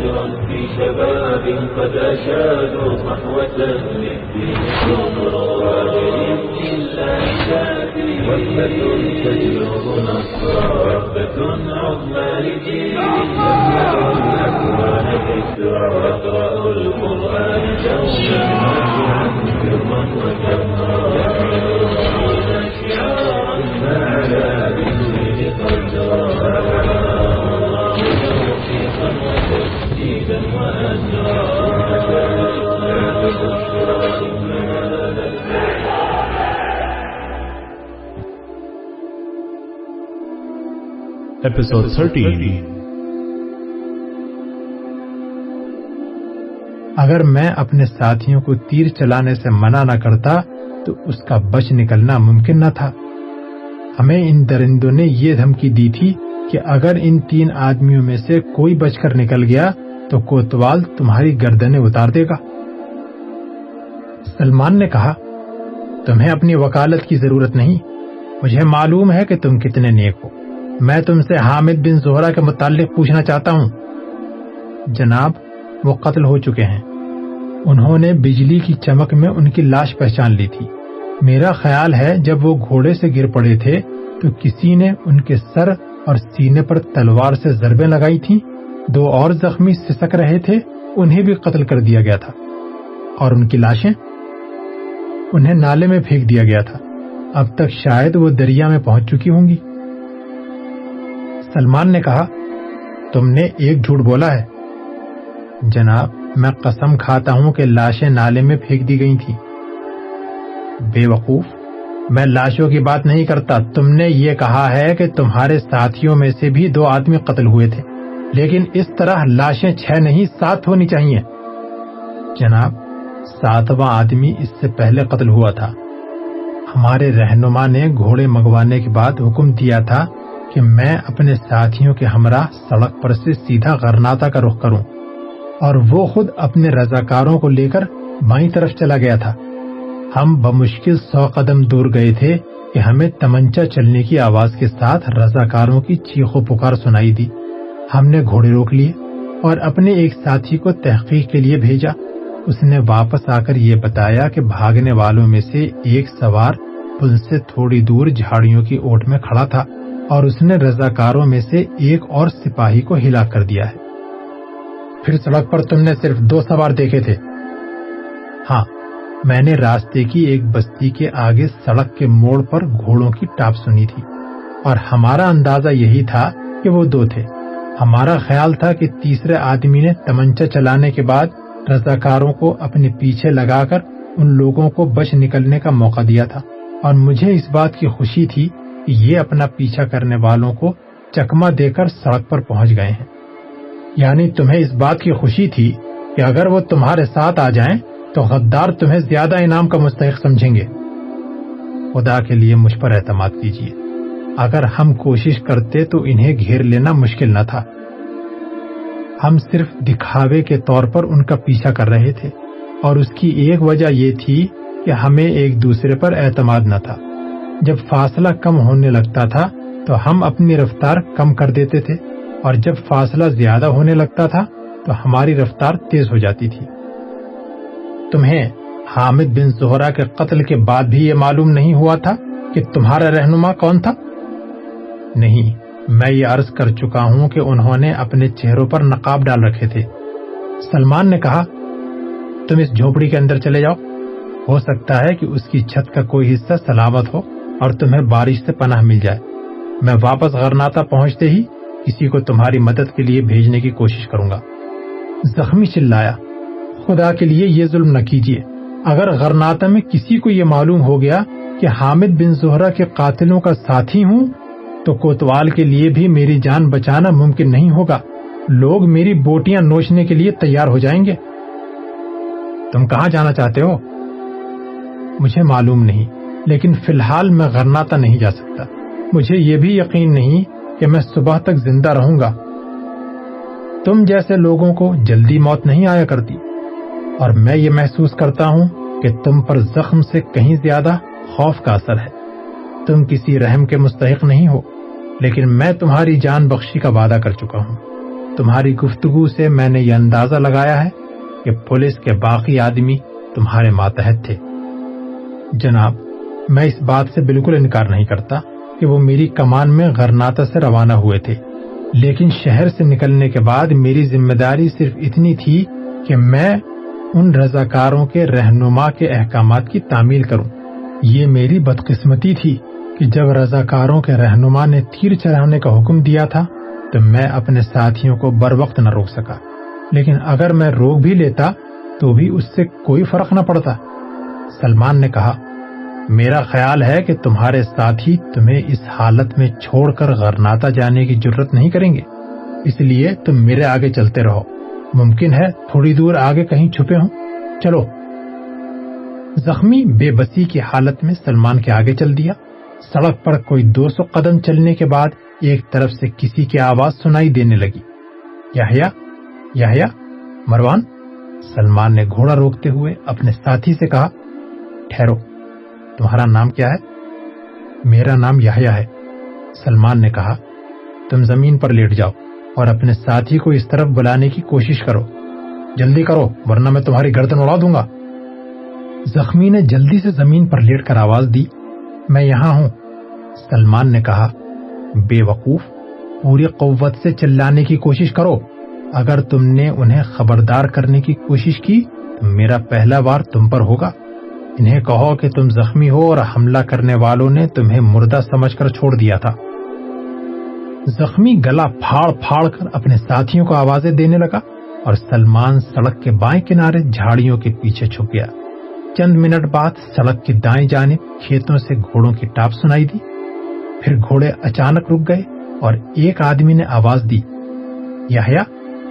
فجرا في شباب قد أشادوا صحوة للدين كبرى بإذن الله تأتي وثبة تجلب نصرا وثبة عظمى لجيل يملأ الأكوان ذكرى القرآن دوما نافعا Episode 13 اگر میں اپنے ساتھیوں کو تیر چلانے سے منع نہ کرتا، تو اس کا بچ نکلنا ممکن نہ تھا۔ ہمیں ان درندوں نے یہ دھمکی دی تھی کہ اگر ان تین آدمیوں میں سے کوئی بچ کر نکل گیا، تو کوتوال تمہاری گردنیں اتار دے گا۔ سلمان نے کہا، تمہیں اپنی وکالت کی ضرورت نہیں، مجھے معلوم ہے کہ تم کتنے نیک ہو۔ میں تم سے حامد بن زہرا کے متعلق پوچھنا چاہتا ہوں۔ جناب، وہ قتل ہو چکے ہیں۔ انہوں نے بجلی کی چمک میں ان کی لاش پہچان لی تھی۔ میرا خیال ہے جب وہ گھوڑے سے گر پڑے تھے تو کسی نے ان کے سر اور سینے پر تلوار سے ضربیں لگائی تھی دو اور زخمی سسک رہے تھے، انہیں بھی قتل کر دیا گیا تھا۔ اور ان کی لاشیں؟ انہیں نالے میں پھینک دیا گیا تھا۔ اب تک شاید وہ دریا میں پہنچ چکی ہوں گی۔ سلمان نے کہا، تم نے ایک جھوٹ بولا ہے۔ جناب، میں قسم کھاتا ہوں کہ لاشیں نالے میں پھینک دی گئی تھی بے وقوف، میں لاشوں کی بات نہیں کرتا۔ تم نے یہ کہا ہے کہ تمہارے ساتھیوں میں سے بھی دو آدمی قتل ہوئے تھے۔ لیکن اس طرح لاشیں چھ نہیں، سات ہونی چاہیے۔ جناب، ساتواں آدمی اس سے پہلے قتل ہوا تھا۔ ہمارے رہنما نے گھوڑے منگوانے کے بعد حکم دیا تھا کہ میں اپنے ساتھیوں کے ہمراہ سڑک پر سے سیدھا غرناتا کا رخ کروں اور وہ خود اپنے رضاکاروں کو لے کر بائیں طرف چلا گیا تھا۔ ہم بمشکل سو قدم دور گئے تھے کہ ہمیں تمنچا چلنے کی آواز کے ساتھ رضاکاروں کی چیخ و پکار سنائی دی۔ ہم نے گھوڑے روک لیے اور اپنے ایک ساتھی کو تحقیق کے لیے بھیجا۔ اس نے واپس آ کر یہ بتایا کہ بھاگنے والوں میں سے ایک سوار پل سے تھوڑی دور جھاڑیوں کی اوٹ میں کھڑا تھا۔ اور اس نے رضاکاروں میں سے ایک اور سپاہی کو ہلاک کر دیا ہے۔ پھر سڑک پر تم نے صرف دو سوار دیکھے تھے۔ ہاں میں نے راستے کی ایک بستی کے آگے سڑک کے موڑ پر گھوڑوں کی ٹاپ سنی تھی۔ اور ہمارا اندازہ یہی تھا کہ وہ دو تھے۔ ہمارا خیال تھا کہ تیسرے آدمی نے تمنچا چلانے کے بعد رضاکاروں کو اپنے پیچھے لگا کر ان لوگوں کو بچ نکلنے کا موقع دیا تھا۔ اور مجھے اس بات کی خوشی تھی یہ اپنا پیچھا کرنے والوں کو چکما دے کر سڑک پر پہنچ گئے ہیں۔ یعنی تمہیں اس بات کی خوشی تھی کہ اگر وہ تمہارے ساتھ آ جائیں تو غدار تمہیں زیادہ انعام کا مستحق سمجھیں گے۔ خدا کے لیے مجھ پر اعتماد کیجیے۔ اگر ہم کوشش کرتے تو انہیں گھیر لینا مشکل نہ تھا۔ ہم صرف دکھاوے کے طور پر ان کا پیچھا کر رہے تھے اور اس کی ایک وجہ یہ تھی کہ ہمیں ایک دوسرے پر اعتماد نہ تھا۔ جب فاصلہ کم ہونے لگتا تھا تو ہم اپنی رفتار کم کر دیتے تھے اور جب فاصلہ زیادہ ہونے لگتا تھا تو ہماری رفتار تیز ہو جاتی تھی۔ تمہیں حامد بن زہرا کے قتل کے بعد بھی یہ معلوم نہیں ہوا تھا کہ تمہارا رہنما کون تھا؟ نہیں، میں یہ عرض کر چکا ہوں کہ انہوں نے اپنے چہروں پر نقاب ڈال رکھے تھے۔ سلمان نے کہا، تم اس جھونپڑی کے اندر چلے جاؤ۔ ہو سکتا ہے کہ اس کی چھت کا کوئی حصہ سلامت ہو۔ اور تمہیں بارش سے پناہ مل جائے۔ میں واپس غرناتا پہنچتے ہی کسی کو تمہاری مدد کے لیے بھیجنے کی کوشش کروں گا۔ زخمی چلایا۔ خدا کے لیے یہ ظلم نہ کیجیے۔ اگر غرناتا میں کسی کو یہ معلوم ہو گیا کہ حامد بن زہرا کے قاتلوں کا ساتھی ہوں، تو کوتوال کے لیے بھی میری جان بچانا ممکن نہیں ہوگا۔ لوگ میری بوٹیاں نوچنے کے لیے تیار ہو جائیں گے۔ تم کہاں جانا چاہتے ہو؟ مجھے معلوم نہیں۔ لیکن فی الحال میں غرناتا نہیں جا سکتا۔ مجھے یہ بھی یقین نہیں کہ میں صبح تک زندہ رہوں گا۔ تم جیسے لوگوں کو جلدی موت نہیں آیا کرتی۔ اور میں یہ محسوس کرتا ہوں کہ تم پر زخم سے کہیں زیادہ خوف کا اثر ہے۔ تم کسی رحم کے مستحق نہیں ہو، لیکن میں تمہاری جان بخشی کا وعدہ کر چکا ہوں۔ تمہاری گفتگو سے میں نے یہ اندازہ لگایا ہے کہ پولیس کے باقی آدمی تمہارے ماتحت تھے۔ جناب میں اس بات سے بالکل انکار نہیں کرتا کہ وہ میری کمان میں غرناتا سے روانہ ہوئے تھے۔ لیکن شہر سے نکلنے کے بعد میری ذمہ داری صرف اتنی تھی کہ میں ان رضاکاروں کے رہنما کے احکامات کی تعمیل کروں۔ یہ میری بدقسمتی تھی کہ جب رضاکاروں کے رہنما نے تیر چلانے کا حکم دیا تھا تو میں اپنے ساتھیوں کو بر وقت نہ روک سکا۔ لیکن اگر میں روک بھی لیتا تو بھی اس سے کوئی فرق نہ پڑتا۔ سلمان نے کہا میرا خیال ہے کہ تمہارے ساتھی تمہیں اس حالت میں چھوڑ کر غرناتا جانے کی ضرورت نہیں کریں گے۔ اس لیے تم میرے آگے چلتے رہو۔ ممکن ہے تھوڑی دور آگے کہیں چھپے ہوں۔ چلو۔ زخمی بے بسی کی حالت میں سلمان کے آگے چل دیا۔ سڑک پر کوئی دو سو قدم چلنے کے بعد ایک طرف سے کسی کی آواز سنائی دینے لگی۔ یا مروان۔ سلمان نے گھوڑا روکتے ہوئے اپنے ساتھی سے کہا، ٹھہرو۔ تمہارا نام کیا ہے؟ میرا نام یا ہے۔ سلمان نے کہا، تم زمین پر لیٹ جاؤ اور اپنے ساتھی کو اس طرف بلانے کی کوشش کرو۔ جلدی کرو، ورنہ میں تمہاری گردن اڑا دوں گا۔ زخمی نے جلدی سے زمین پر لیٹ کر آواز دی، میں یہاں ہوں۔ سلمان نے کہا، بے وقوف، پوری قوت سے چلانے کی کوشش کرو۔ اگر تم نے انہیں خبردار کرنے کی کوشش کی، تو میرا پہلا وار تم پر ہوگا۔ انہیں کہو کہ تم زخمی ہو اور حملہ کرنے والوں نے تمہیں مردہ سمجھ کر چھوڑ دیا تھا۔ زخمی گلا پھاڑ پھاڑ کر اپنے ساتھیوں کو آوازیں دینے لگا اور سلمان سڑک کے بائیں کنارے جھاڑیوں کے پیچھے چھپ گیا۔ چند منٹ بعد سڑک کی دائیں جانب کھیتوں سے گھوڑوں کی ٹاپ سنائی دی۔ پھر گھوڑے اچانک رک گئے اور ایک آدمی نے آواز دی یا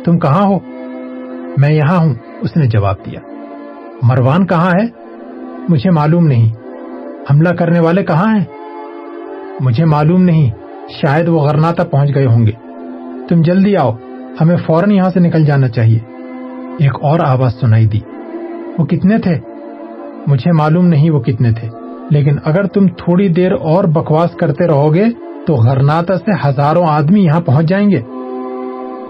تم کہاں ہو؟ میں یہاں ہوں، اس نے جواب دیا۔ مروان کہاں ہے؟ مجھے معلوم نہیں۔ حملہ کرنے والے کہاں ہیں؟ مجھے معلوم نہیں۔ شاید وہ غرناتا پہنچ گئے ہوں گے۔ تم جلدی آؤ۔ ہمیں فوراً یہاں سے نکل جانا چاہیے۔ ایک اور آواز سنائی دی۔ وہ کتنے تھے؟ مجھے معلوم نہیں وہ کتنے تھے۔ لیکن اگر تم تھوڑی دیر اور بکواس کرتے رہو گے، تو غرناتا سے ہزاروں آدمی یہاں پہنچ جائیں گے۔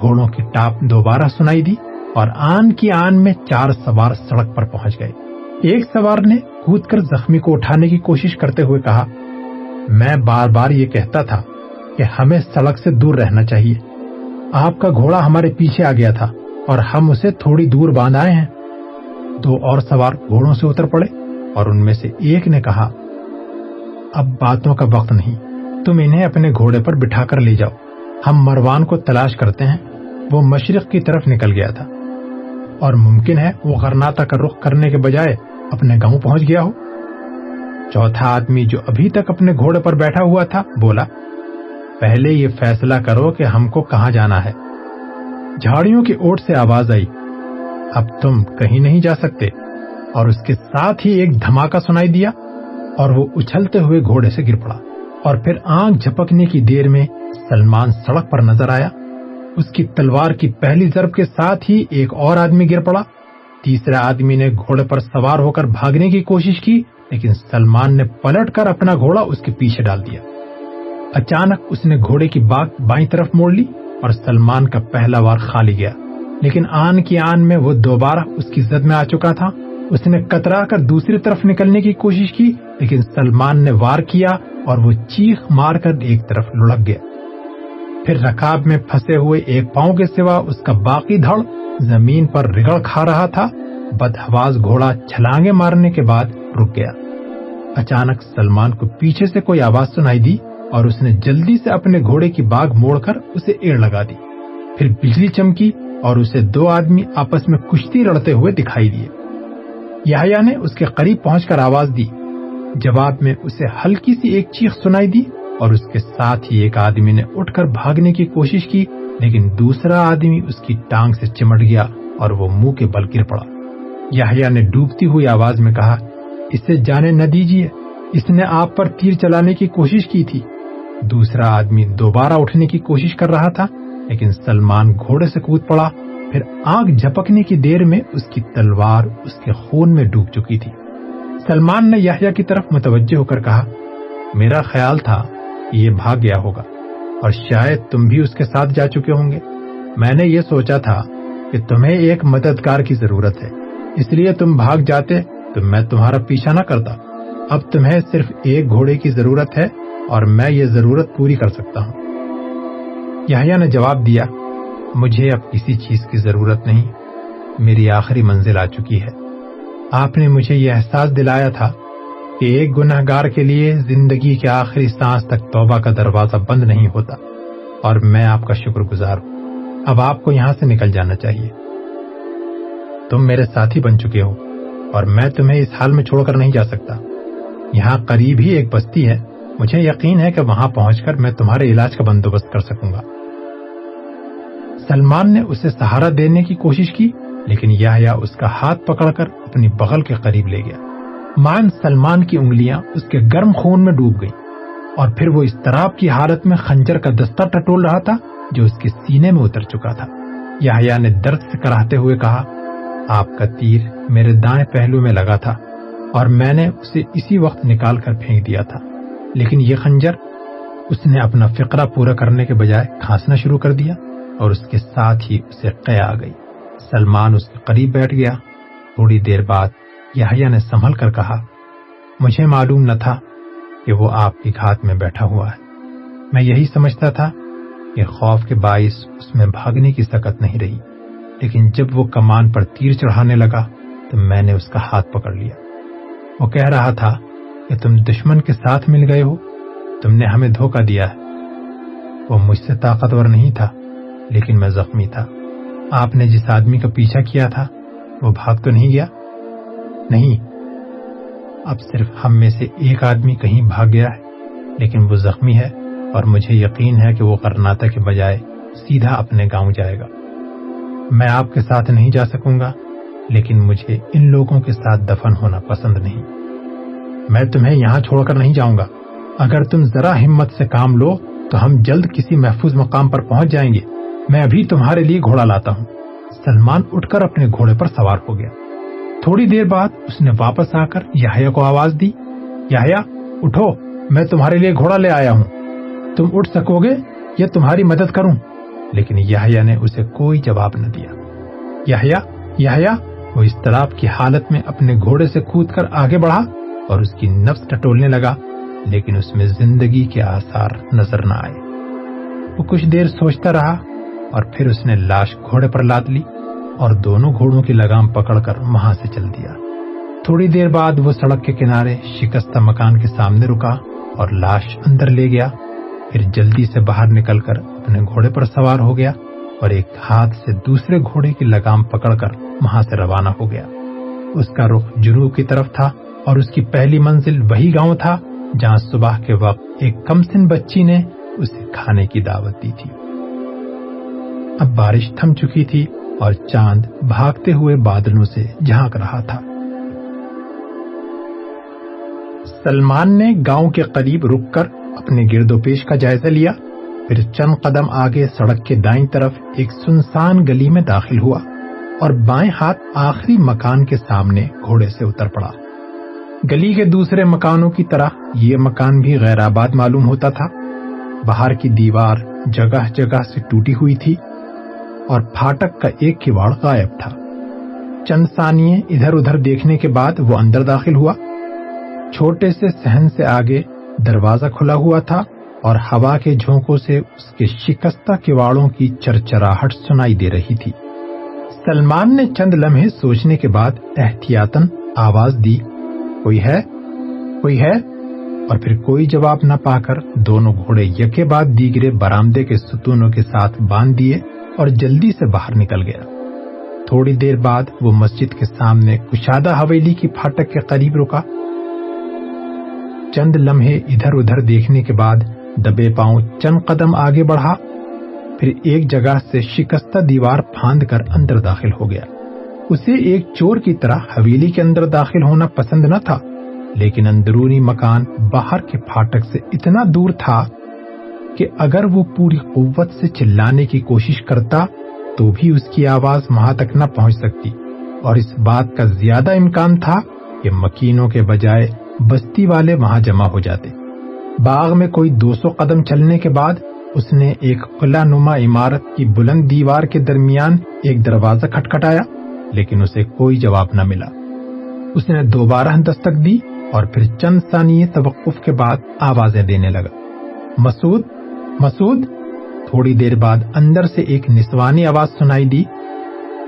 گھوڑوں کی ٹاپ دوبارہ سنائی دی اور آن کی آن میں چار سوار سڑک پر پہنچ گئے۔ ایک سوار نے کود کر زخمی کو اٹھانے کی کوشش کرتے ہوئے کہا، میں بار بار یہ کہتا تھا کہ ہمیں سڑک سے دور رہنا چاہیے۔ آپ کا گھوڑا ہمارے پیچھے آ گیا تھا اور ہم اسے تھوڑی دور باندھ آئے ہیں۔ دو اور سوار گھوڑوں سے اتر پڑے اور ان میں سے ایک نے کہا، اب باتوں کا وقت نہیں، تم انہیں اپنے گھوڑے پر بٹھا کر لے جاؤ۔ ہم مروان کو تلاش کرتے ہیں۔ وہ مشرق کی طرف نکل گیا تھا۔ اور ممکن ہے وہ غرناتا کا رخ کرنے کے بجائے اپنے گاؤں پہنچ گیا ہو۔ چوتھا آدمی جو ابھی تک اپنے گھوڑے پر بیٹھا ہوا تھا، بولا، پہلے یہ فیصلہ کرو کہ ہم کو کہاں جانا ہے۔ جھاڑیوں کی اوٹ سے آواز آئی۔ اب تم کہیں نہیں جا سکتے۔ اور اس کے ساتھ ہی ایک دھماکہ سنائی دیا اور وہ اچھلتے ہوئے گھوڑے سے گر پڑا۔ اور پھر آنکھ جھپکنے کی دیر میں سلمان سڑک پر نظر آیا۔ اس کی تلوار کی پہلی ضرب کے ساتھ ہی ایک اور آدمی گر پڑا۔ تیسرے آدمی نے گھوڑے پر سوار ہو کر بھاگنے کی کوشش کی، لیکن سلمان نے پلٹ کر اپنا گھوڑا اس کے پیچھے ڈال دیا۔ اچانک اس نے گھوڑے کی باغ بائیں طرف موڑ لی اور سلمان کا پہلا وار خالی گیا۔ لیکن آن کی آن میں وہ دوبارہ اس کی زد میں آ چکا تھا۔ اس نے کترا کر دوسری طرف نکلنے کی کوشش کی، لیکن سلمان نے وار کیا اور وہ چیخ مار کر ایک طرف لڑک گیا۔ پھر رکاب میں پھنسے ہوئے ایک پاؤں کے سوا اس کا باقی دھڑ زمین پر رگڑ کھا رہا تھا، بدہواز گھوڑا چھلانگے مارنے کے بعد رک گیا۔ اچانک سلمان کو پیچھے سے کوئی آواز سنائی دی اور اس نے جلدی سے اپنے گھوڑے کی باغ موڑ کر اسے ایڑ لگا دی۔ پھر بجلی چمکی اور اسے دو آدمی آپس میں کشتی لڑتے ہوئے دکھائی دیے۔ یا نے اس کے قریب پہنچ کر آواز دی۔ جواب میں اسے ہلکی سی ایک چیخ سنائی دی اور اس کے ساتھ ہی ایک آدمی نے اٹھ کر بھاگنے کی کوشش کی لیکن دوسرا آدمی اس کی ٹانگ سے چمٹ گیا اور وہ منہ کے بل گر پڑا۔ یا نے ڈوبتی ہوئی آواز میں کہا، اسے جانے نہ دیجیے اس نے آپ پر تیر چلانے کی کوشش کی تھی۔ دوسرا آدمی دوبارہ اٹھنے کی کوشش کر رہا تھا، لیکن سلمان گھوڑے سے کود پڑا۔ پھر آگ جھپکنے کی دیر میں اس کی تلوار اس کے خون میں ڈوب چکی تھی۔ سلمان نے یحییٰ کی طرف متوجہ ہو کر کہا، میرا خیال تھا یہ بھاگ گیا ہوگا۔ اور شاید تم بھی اس کے ساتھ جا چکے ہوں گے۔ میں نے یہ سوچا تھا کہ تمہیں ایک مددگار کی ضرورت ہے۔ اس لیے تم بھاگ جاتے تو میں تمہارا پیچھا نہ کرتا۔ اب تمہیں صرف ایک گھوڑے کی ضرورت ہے اور میں یہ ضرورت پوری کر سکتا ہوں۔ یحییٰ نے جواب دیا، مجھے اب کسی چیز کی ضرورت نہیں۔ میری آخری منزل آ چکی ہے۔ آپ نے مجھے یہ احساس دلایا تھا کہ ایک گناہ گار کے لیے زندگی کے آخری سانس تک توبہ کا دروازہ بند نہیں ہوتا اور میں آپ کا شکر گزار ہوں۔ اب آپ کو یہاں سے نکل جانا چاہیے۔ تم میرے ساتھی بن چکے ہو اور میں تمہیں اس حال میں چھوڑ کر نہیں جا سکتا۔ یہاں قریب ہی ایک بستی ہے۔ مجھے یقین ہے کہ وہاں پہنچ کر میں تمہارے علاج کا بندوبست کر سکوں گا۔ سلمان نے اسے سہارا دینے کی کوشش کی، لیکن یا اس کا ہاتھ پکڑ کر اپنی بغل کے قریب لے گیا۔ مان سلمان کی انگلیاں اس کے گرم خون میں ڈوب گئی اور پھر وہ استراب کی حالت میں خنجر کا دستہ ٹٹول رہا تھا جو اس کے سینے میں اتر چکا تھا۔ یا نے درد سے کراتے ہوئے کہا، آپ کا تیر میرے دائیں پہلو میں لگا تھا اور میں نے اسے اسی وقت نکال کر پھینک دیا تھا۔ لیکن یہ خنجر اس نے اپنا فقرہ پورا کرنے کے بجائے کھانسنا شروع کر دیا اور اس کے ساتھ ہی اسے قیا آ گئی۔ سلمان اس کے قریب بیٹھ گیا۔ تھوڑی دیر بعد یہ نے سنبھل کر کہا، مجھے معلوم نہ تھا کہ وہ آپ کی گھات میں بیٹھا ہوا ہے۔ میں یہی سمجھتا تھا کہ خوف کے باعث اس میں بھاگنے کی سکت نہیں رہی۔ لیکن جب وہ کمان پر تیر چڑھانے لگا، تو میں نے اس کا ہاتھ پکڑ لیا۔ وہ کہہ رہا تھا کہ تم دشمن کے ساتھ مل گئے ہو، تم نے ہمیں دھوکہ دیا ہے۔ وہ مجھ سے طاقتور نہیں تھا، لیکن میں زخمی تھا۔ آپ نے جس آدمی کا پیچھا کیا تھا، وہ بھاگ تو نہیں گیا؟ نہیں۔ اب صرف ہم میں سے ایک آدمی کہیں بھاگ گیا ہے، لیکن وہ زخمی ہے اور مجھے یقین ہے کہ وہ کرناتا کے بجائے سیدھا اپنے گاؤں جائے گا۔ میں آپ کے ساتھ نہیں جا سکوں گا، لیکن مجھے ان لوگوں کے ساتھ دفن ہونا پسند نہیں۔ میں تمہیں یہاں چھوڑ کر نہیں جاؤں گا۔ اگر تم ذرا ہمت سے کام لو، تو ہم جلد کسی محفوظ مقام پر پہنچ جائیں گے۔ میں ابھی تمہارے لیے گھوڑا لاتا ہوں۔ سلمان اٹھ کر اپنے گھوڑے پر سوار ہو گیا۔ تھوڑی دیر بعد اس نے واپس آ کر یا کو آواز دی یا اٹھو، میں تمہارے لیے گھوڑا لے آیا ہوں۔ تم اٹھ سکو گے یا تمہاری مدد کروں؟ لیکن یا نے اسے کوئی جواب نہ دیا۔ یا وہ اضطراب کی حالت میں اپنے گھوڑے سے کود کر آگے بڑھا اور اس کی نفس ٹٹولنے لگا، لیکن اس میں زندگی کے آثار نظر نہ آئے۔ وہ کچھ دیر سوچتا رہا اور پھر اس نے لاش گھوڑے پر لاد لی۔ اور دونوں گھوڑوں کی لگام پکڑ کر وہاں سے چل دیا۔ تھوڑی دیر بعد وہ سڑک کے کنارے شکستہ مکان کے سامنے رکا اور لاش اندر لے گیا۔ پھر جلدی سے باہر نکل کر اپنے گھوڑے پر سوار ہو گیا اور ایک ہاتھ سے دوسرے گھوڑے کی لگام پکڑ کر وہاں سے روانہ ہو گیا۔ اس کا رخ جنوب کی طرف تھا اور اس کی پہلی منزل وہی گاؤں تھا جہاں صبح کے وقت ایک کم سن بچی نے اسے کھانے کی دعوت دی تھی۔ اب بارش تھم چکی تھی اور چاند بھاگتے ہوئے بادلوں سے جھانک رہا تھا۔ سلمان نے گاؤں کے قریب رک کر اپنے گرد و پیش کا جائزہ لیا۔ پھر چند قدم آگے سڑک کے دائیں طرف ایک سنسان گلی میں داخل ہوا اور بائیں ہاتھ آخری مکان کے سامنے گھوڑے سے اتر پڑا۔ گلی کے دوسرے مکانوں کی طرح یہ مکان بھی غیر آباد معلوم ہوتا تھا۔ باہر کی دیوار جگہ جگہ سے ٹوٹی ہوئی تھی۔ اور پھاٹک کا ایک کواڑ غائب تھا۔ چند ثانیے ادھر ادھر دیکھنے کے بعد وہ اندر داخل ہوا۔ چھوٹے سے سہن سے آگے دروازہ کھلا ہوا تھا اور ہوا کے جھونکوں سے اس کے شکستہ کواڑوں کی چرچراہٹ سنائی دے رہی تھی۔ سلمان نے چند لمحے سوچنے کے بعد احتیاطن آواز دی، کوئی ہے؟ کوئی ہے؟ اور پھر کوئی جواب نہ پا کر دونوں گھوڑے یکے بعد دیگرے برامدے کے ستونوں کے ساتھ باندھ دیے۔ اور جلدی سے باہر نکل گیا۔ تھوڑی دیر بعد وہ مسجد کے سامنے کشادہ حویلی کی پھاٹک کے قریب رکا۔ چند لمحے ادھر ادھر دیکھنے کے بعد دبے پاؤں چند قدم آگے بڑھا۔ پھر ایک جگہ سے شکستہ دیوار پھاند کر اندر داخل ہو گیا۔ اسے ایک چور کی طرح حویلی کے اندر داخل ہونا پسند نہ تھا، لیکن اندرونی مکان باہر کے پھاٹک سے اتنا دور تھا کہ اگر وہ پوری قوت سے چلانے کی کوشش کرتا تو بھی اس کی آواز وہاں تک نہ پہنچ سکتی۔ اور اس بات کا زیادہ امکان تھا کہ مکینوں کے بجائے بستی والے وہاں جمع ہو جاتے۔ باغ میں کوئی دو سو قدم چلنے کے بعد اس نے ایک قلعہ نما عمارت کی بلند دیوار کے درمیان ایک دروازہ کھٹکھٹایا، لیکن اسے کوئی جواب نہ ملا۔ اس نے دوبارہ دستک دی اور پھر چند ثانیے توقف کے بعد آوازیں دینے لگا۔ مسعود مسعود، تھوڑی دیر بعد اندر سے ایک نسوانی آواز سنائی دی۔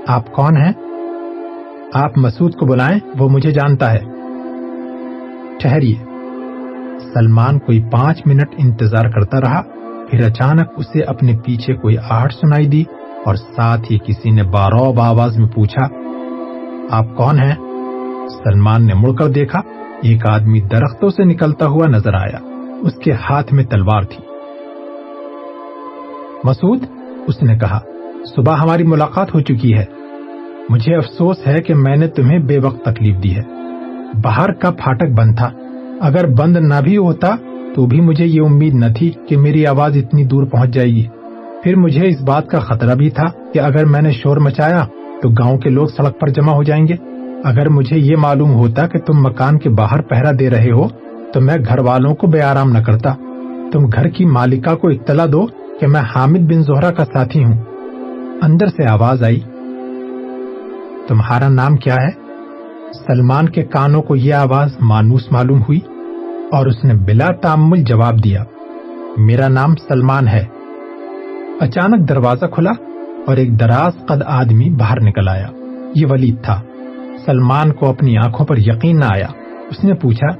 آپ کون ہیں؟ آپ مسعود کو بلائیں، وہ مجھے جانتا ہے۔ ٹھہریے۔ سلمان کوئی پانچ منٹ انتظار کرتا رہا، پھر اچانک اسے اپنے پیچھے کوئی آہٹ سنائی دی اور ساتھ ہی کسی نے باروب آواز میں پوچھا، آپ کون ہیں؟ سلمان نے مڑ کر دیکھا، ایک آدمی درختوں سے نکلتا ہوا نظر آیا۔ اس کے ہاتھ میں تلوار تھی۔ مسعود، اس نے کہا، صبح ہماری ملاقات ہو چکی ہے۔ مجھے افسوس ہے کہ میں نے تمہیں بے وقت تکلیف دی ہے۔ باہر کا پھاٹک بند تھا۔ اگر بند نہ بھی ہوتا تو بھی مجھے یہ امید نہ تھی کہ میری آواز اتنی دور پہنچ جائے گی۔ پھر مجھے اس بات کا خطرہ بھی تھا کہ اگر میں نے شور مچایا تو گاؤں کے لوگ سڑک پر جمع ہو جائیں گے۔ اگر مجھے یہ معلوم ہوتا کہ تم مکان کے باہر پہرا دے رہے ہو تو میں گھر والوں کو بے آرام نہ کرتا۔ تم گھر کی مالکہ کو اطلاع دو کہ میں حامد بن زہرا کا ساتھی ہوں۔ اندر سے آواز آئی۔ تمہارا نام کیا ہے؟ سلمان کے کانوں کو یہ آواز مانوس معلوم ہوئی اور اس نے بلا تعمل جواب دیا۔ میرا نام سلمان ہے۔ اچانک دروازہ کھلا اور ایک دراز قد آدمی باہر نکل آیا۔ یہ ولید تھا۔ سلمان کو اپنی آنکھوں پر یقین نہ آیا۔ اس نے پوچھا،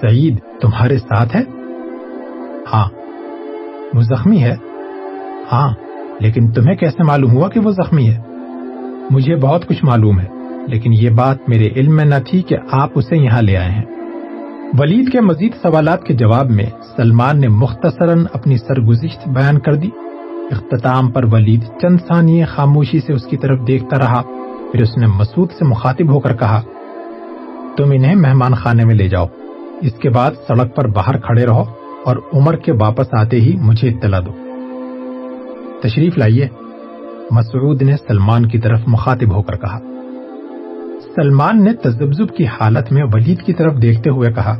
سعید تمہارے ساتھ ہے؟ ہاں وہ زخمی ہے۔ ہاں لیکن تمہیں کیسے معلوم ہوا کہ وہ زخمی ہے؟ مجھے بہت کچھ معلوم ہے، لیکن یہ بات میرے علم میں نہ تھی کہ آپ اسے یہاں لے آئے ہیں۔ ولید کے مزید سوالات کے جواب میں سلمان نے مختصراً اپنی سرگزشت بیان کر دی۔ اختتام پر ولید چند ثانیے خاموشی سے اس کی طرف دیکھتا رہا، پھر اس نے مسعود سے مخاطب ہو کر کہا، تم انہیں مہمان خانے میں لے جاؤ، اس کے بعد سڑک پر باہر کھڑے رہو۔ اور عمر کے واپس آتے ہی مجھے اطلاع دو۔ تشریف لائیے۔ مسعود نے سلمان کی طرف مخاطب ہو کر کہا۔ سلمان نے تجزب کی حالت میں ولید کی طرف دیکھتے ہوئے کہا،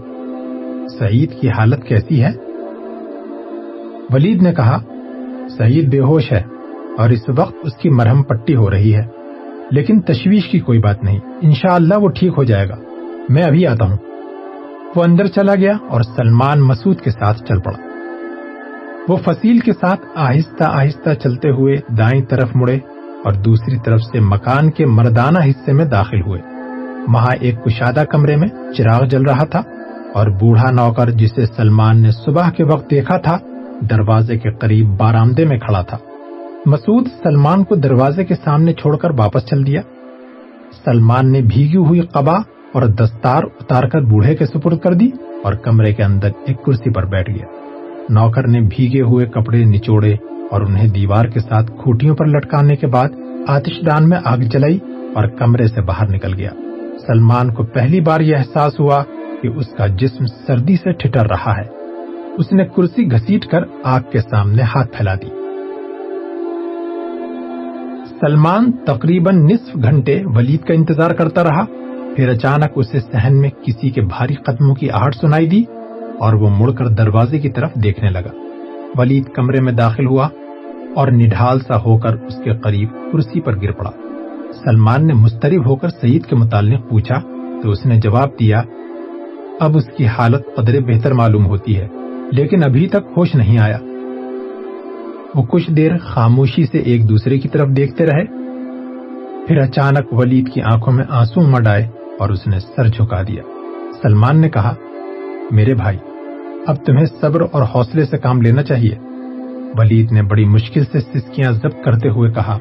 سعید کی حالت کیسی ہے؟ ولید نے کہا، سعید بے ہوش ہے اور اس وقت اس کی مرہم پٹی ہو رہی ہے، لیکن تشویش کی کوئی بات نہیں۔ انشاءاللہ وہ ٹھیک ہو جائے گا۔ میں ابھی آتا ہوں۔ وہ اندر چلا گیا اور سلمان مسعود کے ساتھ چل پڑا۔ وہ فصیل کے ساتھ آہستہ آہستہ چلتے ہوئے دائیں طرف مڑے اور دوسری طرف سے مکان کے مردانہ حصے میں داخل ہوئے۔ وہاں ایک کشادہ کمرے میں چراغ جل رہا تھا اور بوڑھا نوکر جسے سلمان نے صبح کے وقت دیکھا تھا، دروازے کے قریب بارامدے میں کھڑا تھا۔ مسعود سلمان کو دروازے کے سامنے چھوڑ کر واپس چل دیا۔ سلمان نے بھیگی ہوئی قبا اور دستار اتار کر بوڑھے کے سپرد کر دی اور کمرے کے اندر ایک کرسی پر بیٹھ گیا۔ نوکر نے بھیگے ہوئے کپڑے نچوڑے اور انہیں دیوار کے ساتھ کھوٹیوں پر لٹکانے کے بعد آتش دان میں آگ جلائی اور کمرے سے باہر نکل گیا۔ سلمان کو پہلی بار یہ احساس ہوا کہ اس کا جسم سردی سے ٹھٹر رہا ہے۔ اس نے کرسی گھسیٹ کر آگ کے سامنے ہاتھ پھیلا دی۔ سلمان تقریباً نصف گھنٹے ولید کا انتظار کرتا رہا۔ پھر اچانک اسے سہن میں کسی کے بھاری قدموں کی آہٹ سنائی دی اور وہ مڑ کر دروازے کی طرف دیکھنے لگا۔ ولید کمرے میں داخل ہوا اور نڈھال سا ہو کر اس کے قریب کرسی پر گر پڑا۔ سلمان نے مسترب ہو کر سعید کے متعلق پوچھا تو اس نے جواب دیا، اب اس کی حالت قدرے بہتر معلوم ہوتی ہے، لیکن ابھی تک ہوش نہیں آیا۔ وہ کچھ دیر خاموشی سے ایک دوسرے کی طرف دیکھتے رہے۔ پھر اچانک ولید کی آنکھوں میں آنسو مڈ آئے اور اس نے سر جھکا دیا۔ سلمان نے کہا، میرے بھائی، اب تمہیں صبر اور حوصلے سے کام لینا چاہیے۔ ولید نے بڑی مشکل سے سسکیاں ضبط کرتے ہوئے کہا،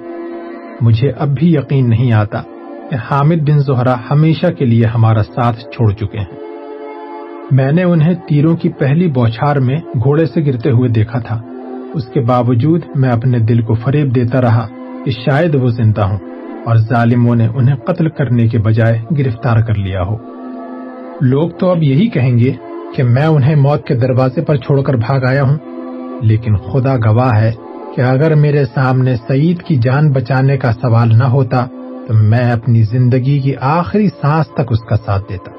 مجھے اب بھی یقین نہیں آتا کہ حامد بن زہرا ہمیشہ کے لیے ہمارا ساتھ چھوڑ چکے ہیں۔ میں نے انہیں تیروں کی پہلی بوچھار میں گھوڑے سے گرتے ہوئے دیکھا تھا۔ اس کے باوجود میں اپنے دل کو فریب دیتا رہا کہ شاید وہ زندہ ہوں۔ اور ظالموں نے انہیں قتل کرنے کے بجائے گرفتار کر لیا ہو۔ لوگ تو اب یہی کہیں گے کہ میں انہیں موت کے دروازے پر چھوڑ کر بھاگ آیا ہوں، لیکن خدا گواہ ہے کہ اگر میرے سامنے سعید کی جان بچانے کا سوال نہ ہوتا، تو میں اپنی زندگی کی آخری سانس تک اس کا ساتھ دیتا۔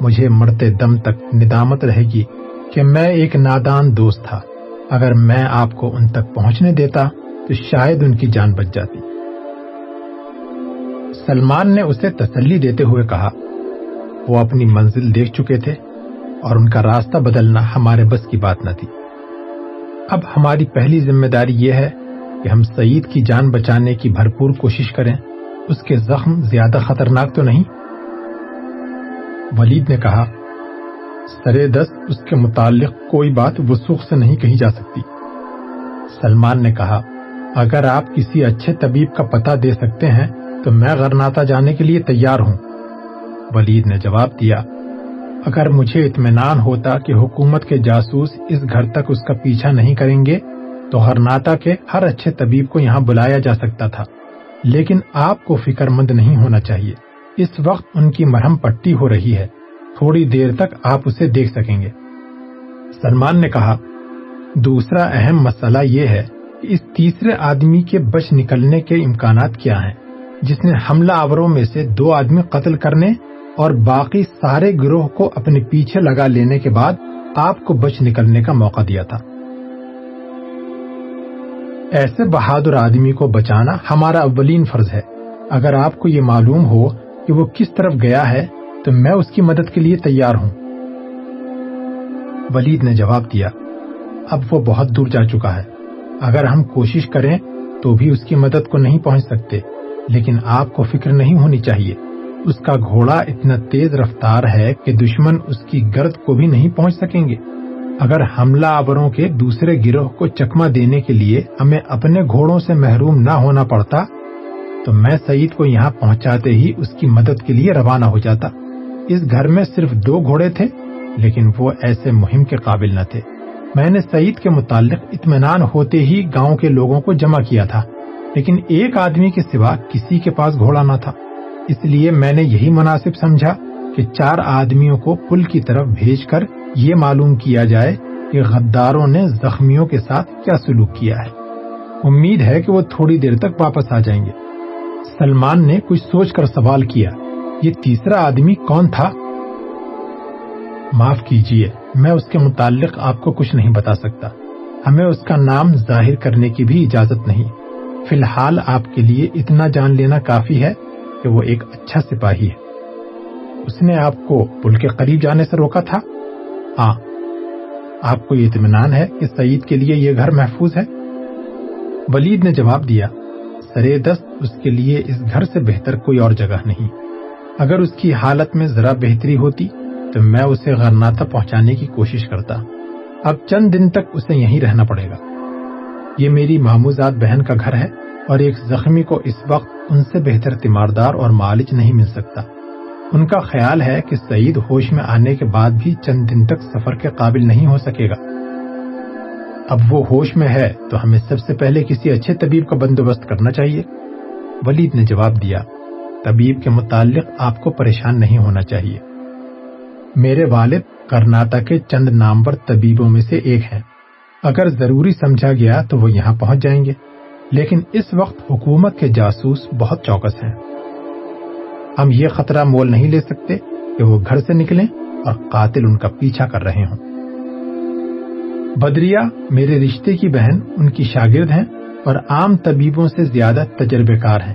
مجھے مرتے دم تک ندامت رہے گی کہ میں ایک نادان دوست تھا۔ اگر میں آپ کو ان تک پہنچنے دیتا، تو شاید ان کی جان بچ جاتی۔ سلمان نے اسے تسلی دیتے ہوئے کہا، وہ اپنی منزل دیکھ چکے تھے اور ان کا راستہ بدلنا ہمارے بس کی بات نہ تھی۔ اب ہماری پہلی ذمہ داری یہ ہے کہ ہم سعید کی جان بچانے کی بھرپور کوشش کریں۔ اس کے زخم زیادہ خطرناک تو نہیں؟ ولید نے کہا سرے دست اس کے متعلق کوئی بات وسوخ سے نہیں کہی جا سکتی۔ سلمان نے کہا، اگر آپ کسی اچھے طبیب کا پتہ دے سکتے ہیں تو میں غرناتا جانے کے لیے تیار ہوں۔ ولید نے جواب دیا، اگر مجھے اطمینان ہوتا کہ حکومت کے جاسوس اس گھر تک اس کا پیچھا نہیں کریں گے، تو ہرناتا کے ہر اچھے طبیب کو یہاں بلایا جا سکتا تھا۔ لیکن آپ کو فکر مند نہیں ہونا چاہیے۔ اس وقت ان کی مرہم پٹی ہو رہی ہے۔ تھوڑی دیر تک آپ اسے دیکھ سکیں گے۔ سلمان نے کہا، دوسرا اہم مسئلہ یہ ہے کہ اس تیسرے آدمی کے بچ نکلنے کے امکانات کیا ہیں۔ جس نے حملہ آوروں میں سے دو آدمی قتل کرنے اور باقی سارے گروہ کو اپنے پیچھے لگا لینے کے بعد آپ کو بچ نکلنے کا موقع دیا تھا۔ ایسے بہادر آدمی کو بچانا ہمارا اولین فرض ہے۔ اگر آپ کو یہ معلوم ہو کہ وہ کس طرف گیا ہے، تو میں اس کی مدد کے لیے تیار ہوں۔ ولید نے جواب دیا، اب وہ بہت دور جا چکا ہے۔ اگر ہم کوشش کریں، تو بھی اس کی مدد کو نہیں پہنچ سکتے۔ لیکن آپ کو فکر نہیں ہونی چاہیے۔ اس کا گھوڑا اتنا تیز رفتار ہے کہ دشمن اس کی گرد کو بھی نہیں پہنچ سکیں گے۔ اگر حملہ آوروں کے دوسرے گروہ کو چکما دینے کے لیے ہمیں اپنے گھوڑوں سے محروم نہ ہونا پڑتا، تو میں سعید کو یہاں پہنچاتے ہی اس کی مدد کے لیے روانہ ہو جاتا۔ اس گھر میں صرف دو گھوڑے تھے، لیکن وہ ایسے مہم کے قابل نہ تھے۔ میں نے سعید کے متعلق اطمینان ہوتے ہی گاؤں کے لوگوں کو جمع کیا تھا۔ لیکن ایک آدمی کے سوا کسی کے پاس گھوڑا نہ تھا۔ اس لیے میں نے یہی مناسب سمجھا کہ چار آدمیوں کو پل کی طرف بھیج کر یہ معلوم کیا جائے کہ غداروں نے زخمیوں کے ساتھ کیا سلوک کیا ہے۔ امید ہے کہ وہ تھوڑی دیر تک واپس آ جائیں گے۔ سلمان نے کچھ سوچ کر سوال کیا، یہ تیسرا آدمی کون تھا؟ معاف کیجیے، میں اس کے متعلق آپ کو کچھ نہیں بتا سکتا۔ ہمیں اس کا نام ظاہر کرنے کی بھی اجازت نہیں۔ فی الحال آپ کے لیے اتنا جان لینا کافی ہے کہ وہ ایک اچھا سپاہی ہے۔ اس نے آپ کو پل کے قریب جانے سے روکا تھا؟ ہاں۔ آپ کو یہ اطمینان ہے کہ سعید کے لیے یہ گھر محفوظ ہے؟ ولید نے جواب دیا سرے دست اس کے لیے اس گھر سے بہتر کوئی اور جگہ نہیں۔ اگر اس کی حالت میں ذرا بہتری ہوتی تو میں اسے غرناتا پہنچانے کی کوشش کرتا۔ اب چند دن تک اسے یہیں رہنا پڑے گا۔ یہ میری ماموزاد بہن کا گھر ہے اور ایک زخمی کو اس وقت ان سے بہتر تیماردار اور مالج نہیں مل سکتا۔ ان کا خیال ہے کہ سعید ہوش میں آنے کے بعد بھی چند دن تک سفر کے قابل نہیں ہو سکے گا۔ اب وہ ہوش میں ہے تو ہمیں سب سے پہلے کسی اچھے طبیب کا بندوبست کرنا چاہیے۔ ولید نے جواب دیا، طبیب کے متعلق آپ کو پریشان نہیں ہونا چاہیے۔ میرے والد کرناٹک کے چند نامور طبیبوں میں سے ایک ہیں۔ اگر ضروری سمجھا گیا تو وہ یہاں پہنچ جائیں گے۔ لیکن اس وقت حکومت کے جاسوس بہت چوکس ہیں۔ ہم یہ خطرہ مول نہیں لے سکتے کہ وہ گھر سے نکلیں اور قاتل ان کا پیچھا کر رہے ہوں۔ بدریا میرے رشتے کی بہن، ان کی شاگرد ہیں اور عام طبیبوں سے زیادہ تجربے کار ہیں۔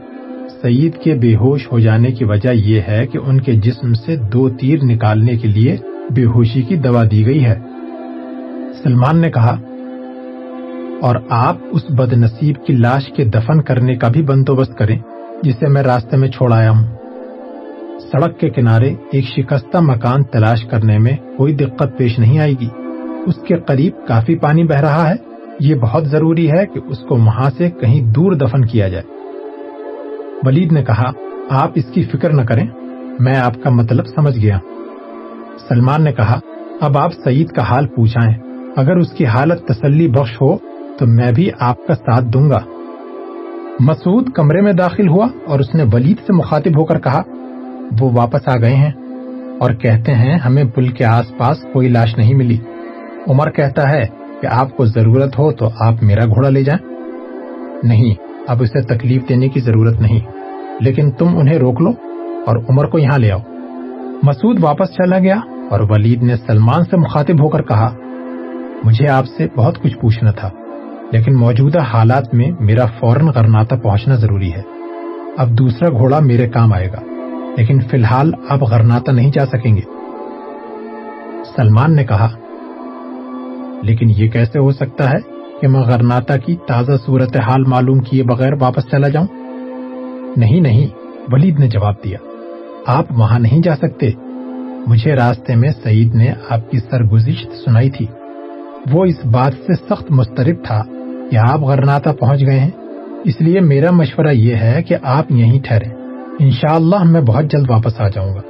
سعید کے بے ہوش ہو جانے کی وجہ یہ ہے کہ ان کے جسم سے دو تیر نکالنے کے لیے بے ہوشی کی دوا دی گئی ہے۔ سلمان نے کہا اور آپ اس بد نصیب کی لاش کے دفن کرنے کا بھی بندوبست کریں، جسے میں راستے میں چھوڑ آیا ہوں۔ سڑک کے کنارے ایک شکستہ مکان تلاش کرنے میں کوئی دقت پیش نہیں آئے گی۔ اس کے قریب کافی پانی بہ رہا ہے۔ یہ بہت ضروری ہے کہ اس کو وہاں سے کہیں دور دفن کیا جائے۔ ولید نے کہا، آپ اس کی فکر نہ کریں، میں آپ کا مطلب سمجھ گیا۔ سلمان نے کہا، اب آپ سعید کا حال پوچھائیں۔ اگر اس کی حالت تسلی بخش ہو تو میں بھی آپ کا ساتھ دوں گا۔ مسعود کمرے میں داخل ہوا اور اس نے ولید سے مخاطب ہو کر کہا، وہ واپس آ گئے ہیں اور کہتے ہیں، ہمیں پل کے آس پاس کوئی لاش نہیں ملی۔ عمر کہتا ہے کہ آپ کو ضرورت ہو تو آپ میرا گھوڑا لے جائیں۔ نہیں، اب اسے تکلیف دینے کی ضرورت نہیں، لیکن تم انہیں روک لو اور عمر کو یہاں لے آؤ۔ مسعود واپس چلا گیا اور ولید نے سلمان سے مخاطب ہو کر کہا، مجھے آپ سے بہت کچھ پوچھنا تھا۔ لیکن موجودہ حالات میں میرا فوراً غرناتا پہنچنا ضروری ہے۔ اب دوسرا گھوڑا میرے کام آئے گا، لیکن فی الحال آپ غرناتا نہیں جا سکیں گے۔ سلمان نے کہا، لیکن یہ کیسے ہو سکتا ہے کہ میں غرناتا کی تازہ صورت حال معلوم کیے بغیر واپس چلا جاؤں؟ نہیں نہیں، ولید نے جواب دیا۔ آپ وہاں نہیں جا سکتے۔ مجھے راستے میں سعید نے آپ کی سرگزشت سنائی تھی۔ وہ اس بات سے سخت مسترب تھا۔ کہ آپ غرناتا پہنچ گئے ہیں؟ اس لیے میرا مشورہ یہ ہے کہ آپ یہیں ٹھہریں۔ انشاءاللہ میں بہت جلد واپس آ جاؤں گا۔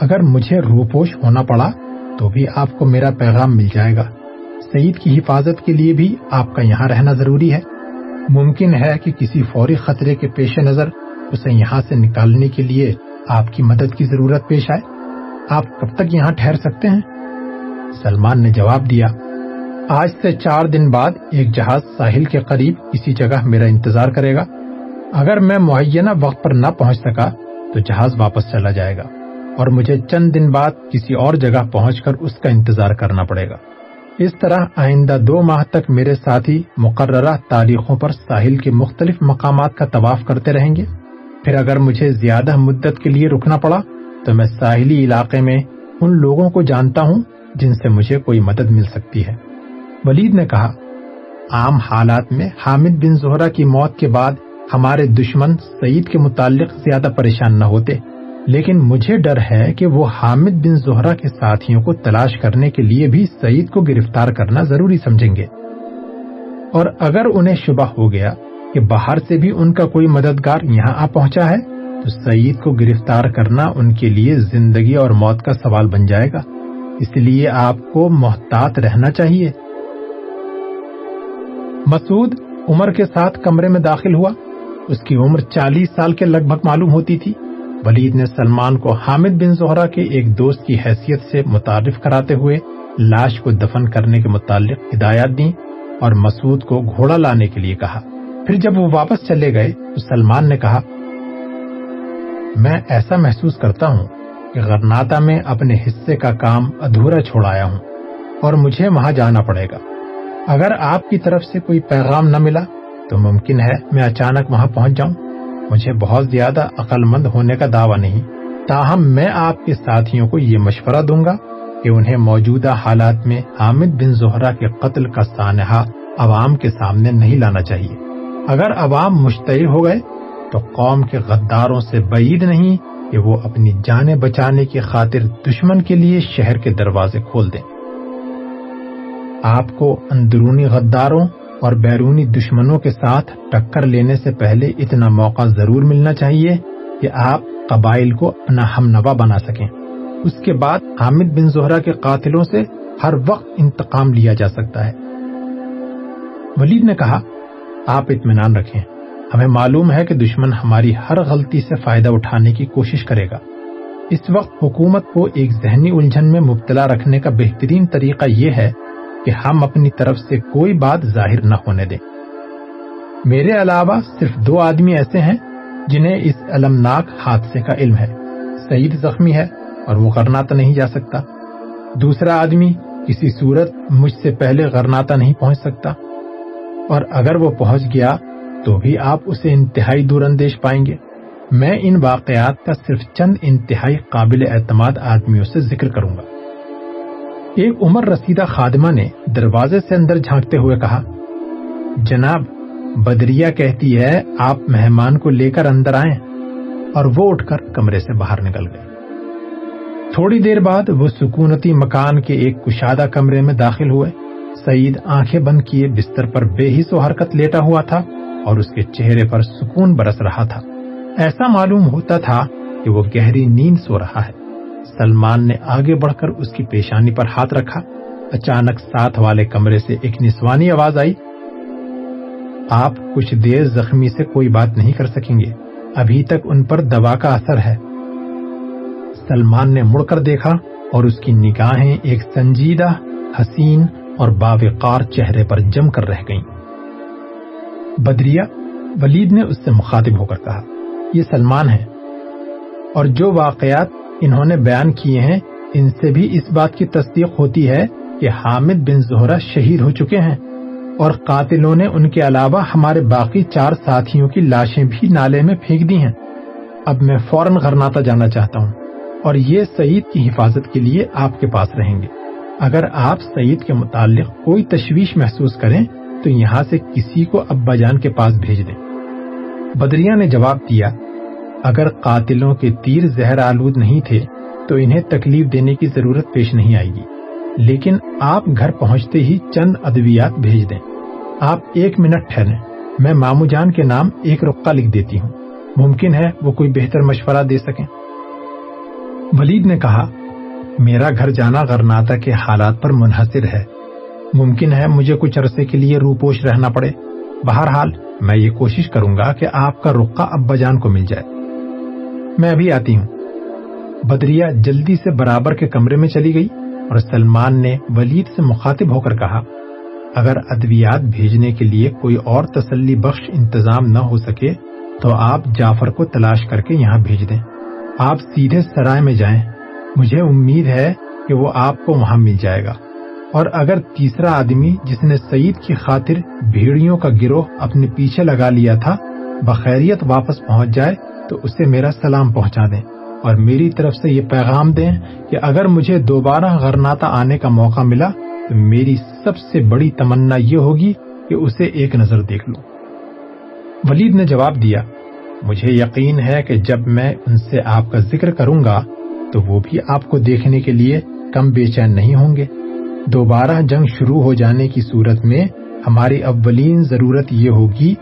اگر مجھے روپوش ہونا پڑا تو بھی آپ کو میرا پیغام مل جائے گا۔ سعید کی حفاظت کے لیے بھی آپ کا یہاں رہنا ضروری ہے۔ ممکن ہے کہ کسی فوری خطرے کے پیش نظر اسے یہاں سے نکالنے کے لیے آپ کی مدد کی ضرورت پیش آئے۔ آپ کب تک یہاں ٹھہر سکتے ہیں؟ سلمان نے جواب دیا۔ آج سے چار دن بعد ایک جہاز ساحل کے قریب کسی جگہ میرا انتظار کرے گا۔ اگر میں معینہ وقت پر نہ پہنچ سکا تو جہاز واپس چلا جائے گا اور مجھے چند دن بعد کسی اور جگہ پہنچ کر اس کا انتظار کرنا پڑے گا۔ اس طرح آئندہ دو ماہ تک میرے ساتھی مقررہ تاریخوں پر ساحل کے مختلف مقامات کا طواف کرتے رہیں گے۔ پھر اگر مجھے زیادہ مدت کے لیے رکنا پڑا تو میں ساحلی علاقے میں ان لوگوں کو جانتا ہوں جن سے مجھے کوئی مدد مل سکتی ہے۔ ولید نے کہا، عام حالات میں حامد بن زہرا کی موت کے بعد ہمارے دشمن سعید کے متعلق زیادہ پریشان نہ ہوتے، لیکن مجھے ڈر ہے کہ وہ حامد بن زہرا کے ساتھیوں کو تلاش کرنے کے لیے بھی سعید کو گرفتار کرنا ضروری سمجھیں گے۔ اور اگر انہیں شبہ ہو گیا کہ باہر سے بھی ان کا کوئی مددگار یہاں آ پہنچا ہے، تو سعید کو گرفتار کرنا ان کے لیے زندگی اور موت کا سوال بن جائے گا۔ اس لیے آپ کو محتاط رہنا چاہیے۔ مسعود عمر کے ساتھ کمرے میں داخل ہوا۔ اس کی عمر چالیس سال کے لگ بھگ معلوم ہوتی تھی۔ ولید نے سلمان کو حامد بن زہرا کے ایک دوست کی حیثیت سے متعارف کراتے ہوئے لاش کو دفن کرنے کے متعلق ہدایات دی اور مسعود کو گھوڑا لانے کے لیے کہا۔ پھر جب وہ واپس چلے گئے تو سلمان نے کہا، میں ایسا محسوس کرتا ہوں کہ غرناتا میں اپنے حصے کا کام ادھورا چھوڑایا ہوں اور مجھے وہاں جانا پڑے گا۔ اگر آپ کی طرف سے کوئی پیغام نہ ملا تو ممکن ہے میں اچانک وہاں پہنچ جاؤں۔ مجھے بہت زیادہ عقل مند ہونے کا دعویٰ نہیں۔ تاہم میں آپ کے ساتھیوں کو یہ مشورہ دوں گا کہ انہیں موجودہ حالات میں حامد بن زہرا کے قتل کا سانحہ عوام کے سامنے نہیں لانا چاہیے۔ اگر عوام مشتعل ہو گئے تو قوم کے غداروں سے بعید نہیں کہ وہ اپنی جانیں بچانے کی خاطر دشمن کے لیے شہر کے دروازے کھول دیں۔ آپ کو اندرونی غداروں اور بیرونی دشمنوں کے ساتھ ٹکر لینے سے پہلے اتنا موقع ضرور ملنا چاہیے کہ آپ قبائل کو اپنا ہم نوا بنا سکیں۔ اس کے بعد حامد بن زہرا کے قاتلوں سے ہر وقت انتقام لیا جا سکتا ہے۔ ولید نے کہا، آپ اطمینان رکھیں۔ ہمیں معلوم ہے کہ دشمن ہماری ہر غلطی سے فائدہ اٹھانے کی کوشش کرے گا۔ اس وقت حکومت کو ایک ذہنی الجھن میں مبتلا رکھنے کا بہترین طریقہ یہ ہے کہ ہم اپنی طرف سے کوئی بات ظاہر نہ ہونے دیں۔ میرے علاوہ صرف دو آدمی ایسے ہیں جنہیں اس المناک حادثے کا علم ہے۔ سعید زخمی ہے اور وہ غرناتا نہیں جا سکتا۔ دوسرا آدمی کسی صورت مجھ سے پہلے غرناتا نہیں پہنچ سکتا۔ اور اگر وہ پہنچ گیا تو بھی آپ اسے انتہائی دور اندیش پائیں گے۔ میں ان واقعات کا صرف چند انتہائی قابل اعتماد آدمیوں سے ذکر کروں گا۔ ایک عمر رسیدہ خادمہ نے دروازے سے اندر جھانکتے ہوئے کہا، جناب بدریا کہتی ہے آپ مہمان کو لے کر اندر آئیں، اور وہ اٹھ کر کمرے سے باہر نکل گئے۔ تھوڑی دیر بعد وہ سکونتی مکان کے ایک کشادہ کمرے میں داخل ہوئے۔ سعید آنکھیں بند کیے بستر پر بے حص و حرکت لیٹا ہوا تھا، اور اس کے چہرے پر سکون برس رہا تھا۔ ایسا معلوم ہوتا تھا کہ وہ گہری نیند سو رہا ہے۔ سلمان نے آگے بڑھ کر اس کی پیشانی پر ہاتھ رکھا۔ اچانک ساتھ والے کمرے سے ایک نسوانی آواز آئی۔ آپ کچھ دیر زخمی سے کوئی بات نہیں کر سکیں گے۔ ابھی تک ان پر دوا کا اثر ہے۔ سلمان نے مڑ کر دیکھا اور اس کی نگاہیں ایک سنجیدہ، حسین اور باوقار چہرے پر جم کر رہ گئیں۔ بدریا ولید نے اس سے مخاطب ہو کر کہا، یہ سلمان ہے اور جو واقعات انہوں نے بیان کیے ہیں، ان سے بھی اس بات کی تصدیق ہوتی ہے کہ حامد بن زہرہ شہید ہو چکے ہیں اور قاتلوں نے ان کے علاوہ ہمارے باقی چار ساتھیوں کی لاشیں بھی نالے میں پھینک دی ہیں۔ اب میں فوراً غرناتا جانا چاہتا ہوں اور یہ سعید کی حفاظت کے لیے آپ کے پاس رہیں گے۔ اگر آپ سعید کے متعلق کوئی تشویش محسوس کریں، تو یہاں سے کسی کو ابا جان کے پاس بھیج دیں۔ بدریا نے جواب دیا اگر قاتلوں کے تیر زہر آلود نہیں تھے، تو انہیں تکلیف دینے کی ضرورت پیش نہیں آئے گی۔ لیکن آپ گھر پہنچتے ہی چند ادویات بھیج دیں۔ آپ ایک منٹ ٹھہریں۔ میں مامو جان کے نام ایک رقع لکھ دیتی ہوں۔ ممکن ہے وہ کوئی بہتر مشورہ دے سکیں۔ ولید نے کہا، میرا گھر جانا غرناتا کے حالات پر منحصر ہے۔ ممکن ہے مجھے کچھ عرصے کے لیے روپوش رہنا پڑے۔ بہرحال، میں یہ کوشش کروں گا کہ آپ کا رقع ابا جان کو مل جائے۔ میں ابھی آتی ہوں۔ بدریا جلدی سے برابر کے کمرے میں چلی گئی اور سلمان نے ولید سے مخاطب ہو کر کہا، اگر ادویات بھیجنے کے لیے کوئی اور تسلی بخش انتظام نہ ہو سکے، تو آپ جعفر کو تلاش کر کے یہاں بھیج دیں۔ آپ سیدھے سرائے میں جائیں۔ مجھے امید ہے کہ وہ آپ کو وہاں مل جائے گا۔ اور اگر تیسرا آدمی جس نے سعید کی خاطر بھیڑیوں کا گروہ اپنے پیچھے لگا لیا تھا، بخیریت واپس پہنچ جائے تو اسے میرا سلام پہنچا دیں اور میری طرف سے یہ پیغام دیں کہ اگر مجھے دوبارہ غرناتا آنے کا موقع ملا تو میری سب سے بڑی تمنا یہ ہوگی کہ اسے ایک نظر دیکھ لوں۔ ولید نے جواب دیا، مجھے یقین ہے کہ جب میں ان سے آپ کا ذکر کروں گا تو وہ بھی آپ کو دیکھنے کے لیے کم بے چین نہیں ہوں گے۔ دوبارہ جنگ شروع ہو جانے کی صورت میں ہماری اولین ضرورت یہ ہوگی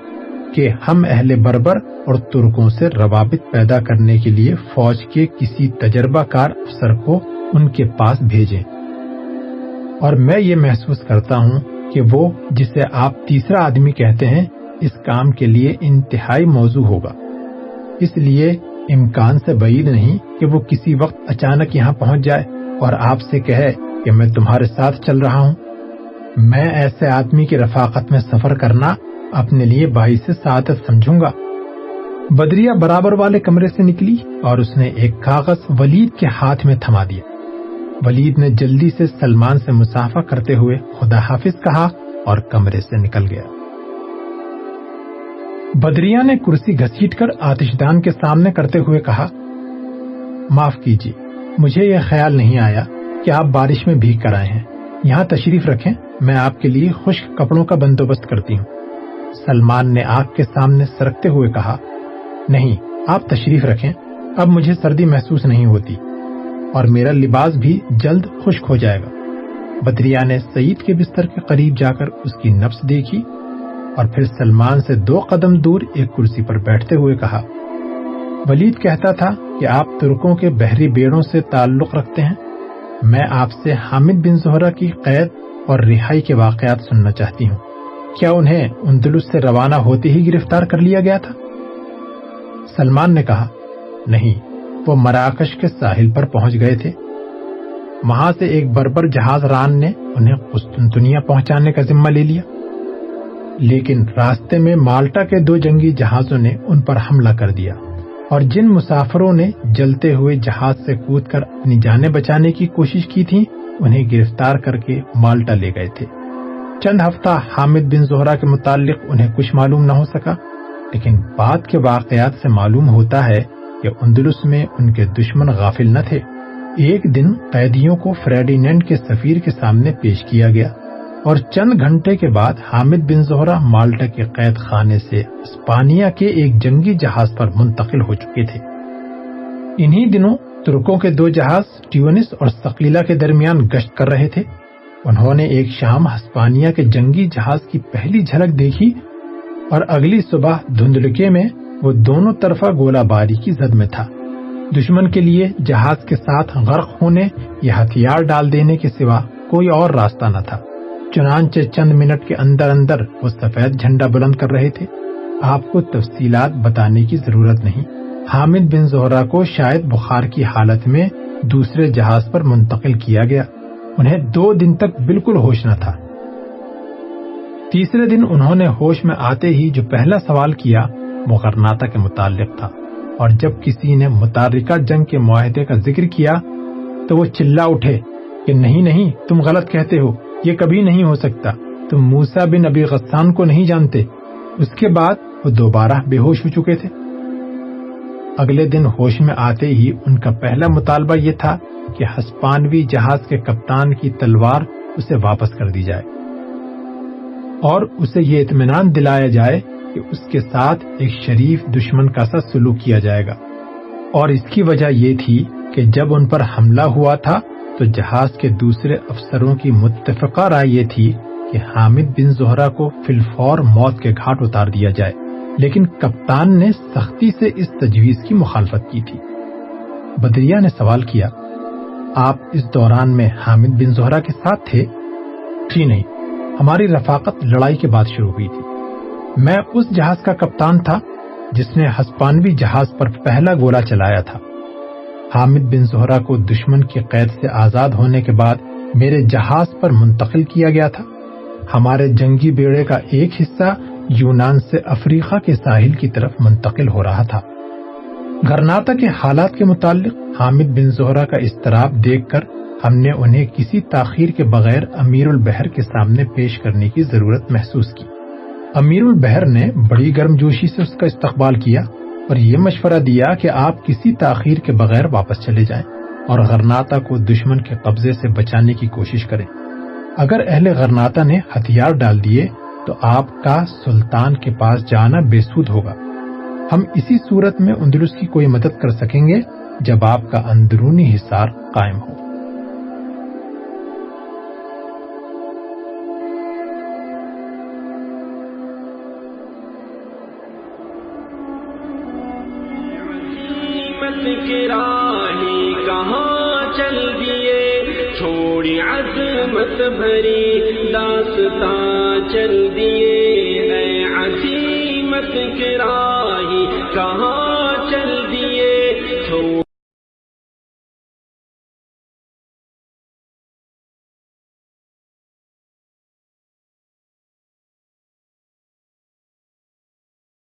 کہ ہم اہل بربر اور ترکوں سے روابط پیدا کرنے کے لیے فوج کے کسی تجربہ کار افسر کو ان کے پاس بھیجیں۔ اور میں یہ محسوس کرتا ہوں کہ وہ جسے آپ تیسرا آدمی کہتے ہیں، اس کام کے لیے انتہائی موضوع ہوگا۔ اس لیے امکان سے بعید نہیں کہ وہ کسی وقت اچانک یہاں پہنچ جائے اور آپ سے کہے کہ میں تمہارے ساتھ چل رہا ہوں۔ میں ایسے آدمی کی رفاقت میں سفر کرنا اپنے لیے بائی سے سعادت سمجھوں گا۔ بدریا برابر والے کمرے سے نکلی اور اس نے ایک کاغذ ولید کے ہاتھ میں تھما دیا۔ ولید نے جلدی سے سلمان سے مسافہ کرتے ہوئے خدا حافظ کہا اور کمرے سے نکل گیا۔ بدریا نے کرسی گھسیٹ کر آتش دان کے سامنے کرتے ہوئے کہا، معاف کیجیے، مجھے یہ خیال نہیں آیا کہ آپ بارش میں بھیگ کر آئے ہیں۔ یہاں تشریف رکھیں، میں آپ کے لیے خشک کپڑوں کا بندوبست کرتی ہوں۔ سلمان نے آگ کے سامنے سرکتے ہوئے کہا، نہیں، آپ تشریف رکھیں، اب مجھے سردی محسوس نہیں ہوتی اور میرا لباس بھی جلد خشک ہو جائے گا۔ بدریا نے سعید کے بستر کے قریب جا کر اس کی نفس دیکھی اور پھر سلمان سے دو قدم دور ایک کرسی پر بیٹھتے ہوئے کہا، ولید کہتا تھا کہ آپ ترکوں کے بحری بیڑوں سے تعلق رکھتے ہیں۔ میں آپ سے حامد بن زہرا کی قید اور رہائی کے واقعات سننا چاہتی ہوں۔ کیا انہیں اندلس سے روانہ ہوتے ہی گرفتار کر لیا گیا تھا؟ سلمان نے کہا، نہیں، وہ مراکش کے ساحل پر پہنچ گئے تھے۔ وہاں سے ایک بربر جہاز ران نے انہیں قسطنطنیہ پہنچانے کا ذمہ لے لیا۔ لیکن راستے میں مالٹا کے دو جنگی جہازوں نے ان پر حملہ کر دیا اور جن مسافروں نے جلتے ہوئے جہاز سے کود کر اپنی جانیں بچانے کی کوشش کی تھی انہیں گرفتار کر کے مالٹا لے گئے تھے۔ چند ہفتہ حامد بن زہرا کے متعلق انہیں کچھ معلوم نہ ہو سکا، لیکن بعد کے واقعات سے معلوم ہوتا ہے کہ اندلس میں ان کے دشمن غافل نہ تھے۔ ایک دن قیدیوں کو فریڈینڈ کے سفیر کے سامنے پیش کیا گیا اور چند گھنٹے کے بعد حامد بن زہرا مالٹا کے قید خانے سے اسپانیہ کے ایک جنگی جہاز پر منتقل ہو چکے تھے۔ انہی دنوں ترکوں کے دو جہاز ٹیونس اور سکیلا کے درمیان گشت کر رہے تھے۔ انہوں نے ایک شام ہسپانیہ کے جنگی جہاز کی پہلی جھلک دیکھی اور اگلی صبح دھندلکے میں وہ دونوں طرفہ گولہ باری کی زد میں تھا۔ دشمن کے لیے جہاز کے ساتھ غرق ہونے یا ہتھیار ڈال دینے کے سوا کوئی اور راستہ نہ تھا۔ چنانچہ چند منٹ کے اندر اندر وہ سفید جھنڈا بلند کر رہے تھے۔ آپ کو تفصیلات بتانے کی ضرورت نہیں۔ حامد بن زہرا کو شاید بخار کی حالت میں دوسرے جہاز پر منتقل کیا گیا۔ انہیں دو دن تک بالکل ہوش نہ تھا۔ تیسرے دن انہوں نے ہوش میں آتے ہی جو پہلا سوال کیا وہ غرناتا کے متعلق تھا۔ اور جب کسی نے متارکہ جنگ کے معاہدے کا ذکر کیا، تو وہ چلا اٹھے کہ نہیں نہیں، تم غلط کہتے ہو، یہ کبھی نہیں ہو سکتا۔ تم موسا بن ابی غسان کو نہیں جانتے۔ اس کے بعد وہ دوبارہ بے ہوش ہو چکے تھے۔ اگلے دن ہوش میں آتے ہی ان کا پہلا مطالبہ یہ تھا کہ ہسپانوی جہاز کے کپتان کی تلوار اسے واپس کر دی جائے اور اسے یہ اطمینان دلایا جائے کہ اس کے ساتھ ایک شریف دشمن کا سا سلوک کیا جائے گا۔ اور اس کی وجہ یہ تھی کہ جب ان پر حملہ ہوا تھا تو جہاز کے دوسرے افسروں کی متفقہ رائے یہ تھی کہ حامد بن زہرا کو فلفور موت کے گھاٹ اتار دیا جائے۔ لیکن کپتان نے سختی سے اس تجویز کی مخالفت کی تھی۔ بدریا نے سوال کیا آپ اس دوران میں حامد بن زہرا کے ساتھ تھے؟ جی نہیں، ہماری رفاقت لڑائی کے بعد شروع ہوئی تھی۔ میں اس جہاز کا کپتان تھا جس نے ہسپانوی جہاز پر پہلا گولا چلایا تھا۔ حامد بن زہرا کو دشمن کی قید سے آزاد ہونے کے بعد میرے جہاز پر منتقل کیا گیا تھا۔ ہمارے جنگی بیڑے کا ایک حصہ یونان سے افریقہ کے ساحل کی طرف منتقل ہو رہا تھا۔ گرناتا کے حالات کے متعلق حامد بن زہرا کا استراب دیکھ کر ہم نے انہیں کسی تاخیر کے بغیر امیر البحر کے سامنے پیش کرنے کی ضرورت محسوس کی۔ امیر البحر نے بڑی گرم جوشی سے اس کا استقبال کیا اور یہ مشورہ دیا کہ آپ کسی تاخیر کے بغیر واپس چلے جائیں اور غرناتا کو دشمن کے قبضے سے بچانے کی کوشش کریں۔ اگر اہل غرناتا نے ہتھیار ڈال دیے تو آپ کا سلطان کے پاس جانا بے سود ہوگا۔ ہم اسی صورت میں اندرس کی کوئی مدد کر سکیں گے جب آپ کا اندرونی حصار قائم ہو۔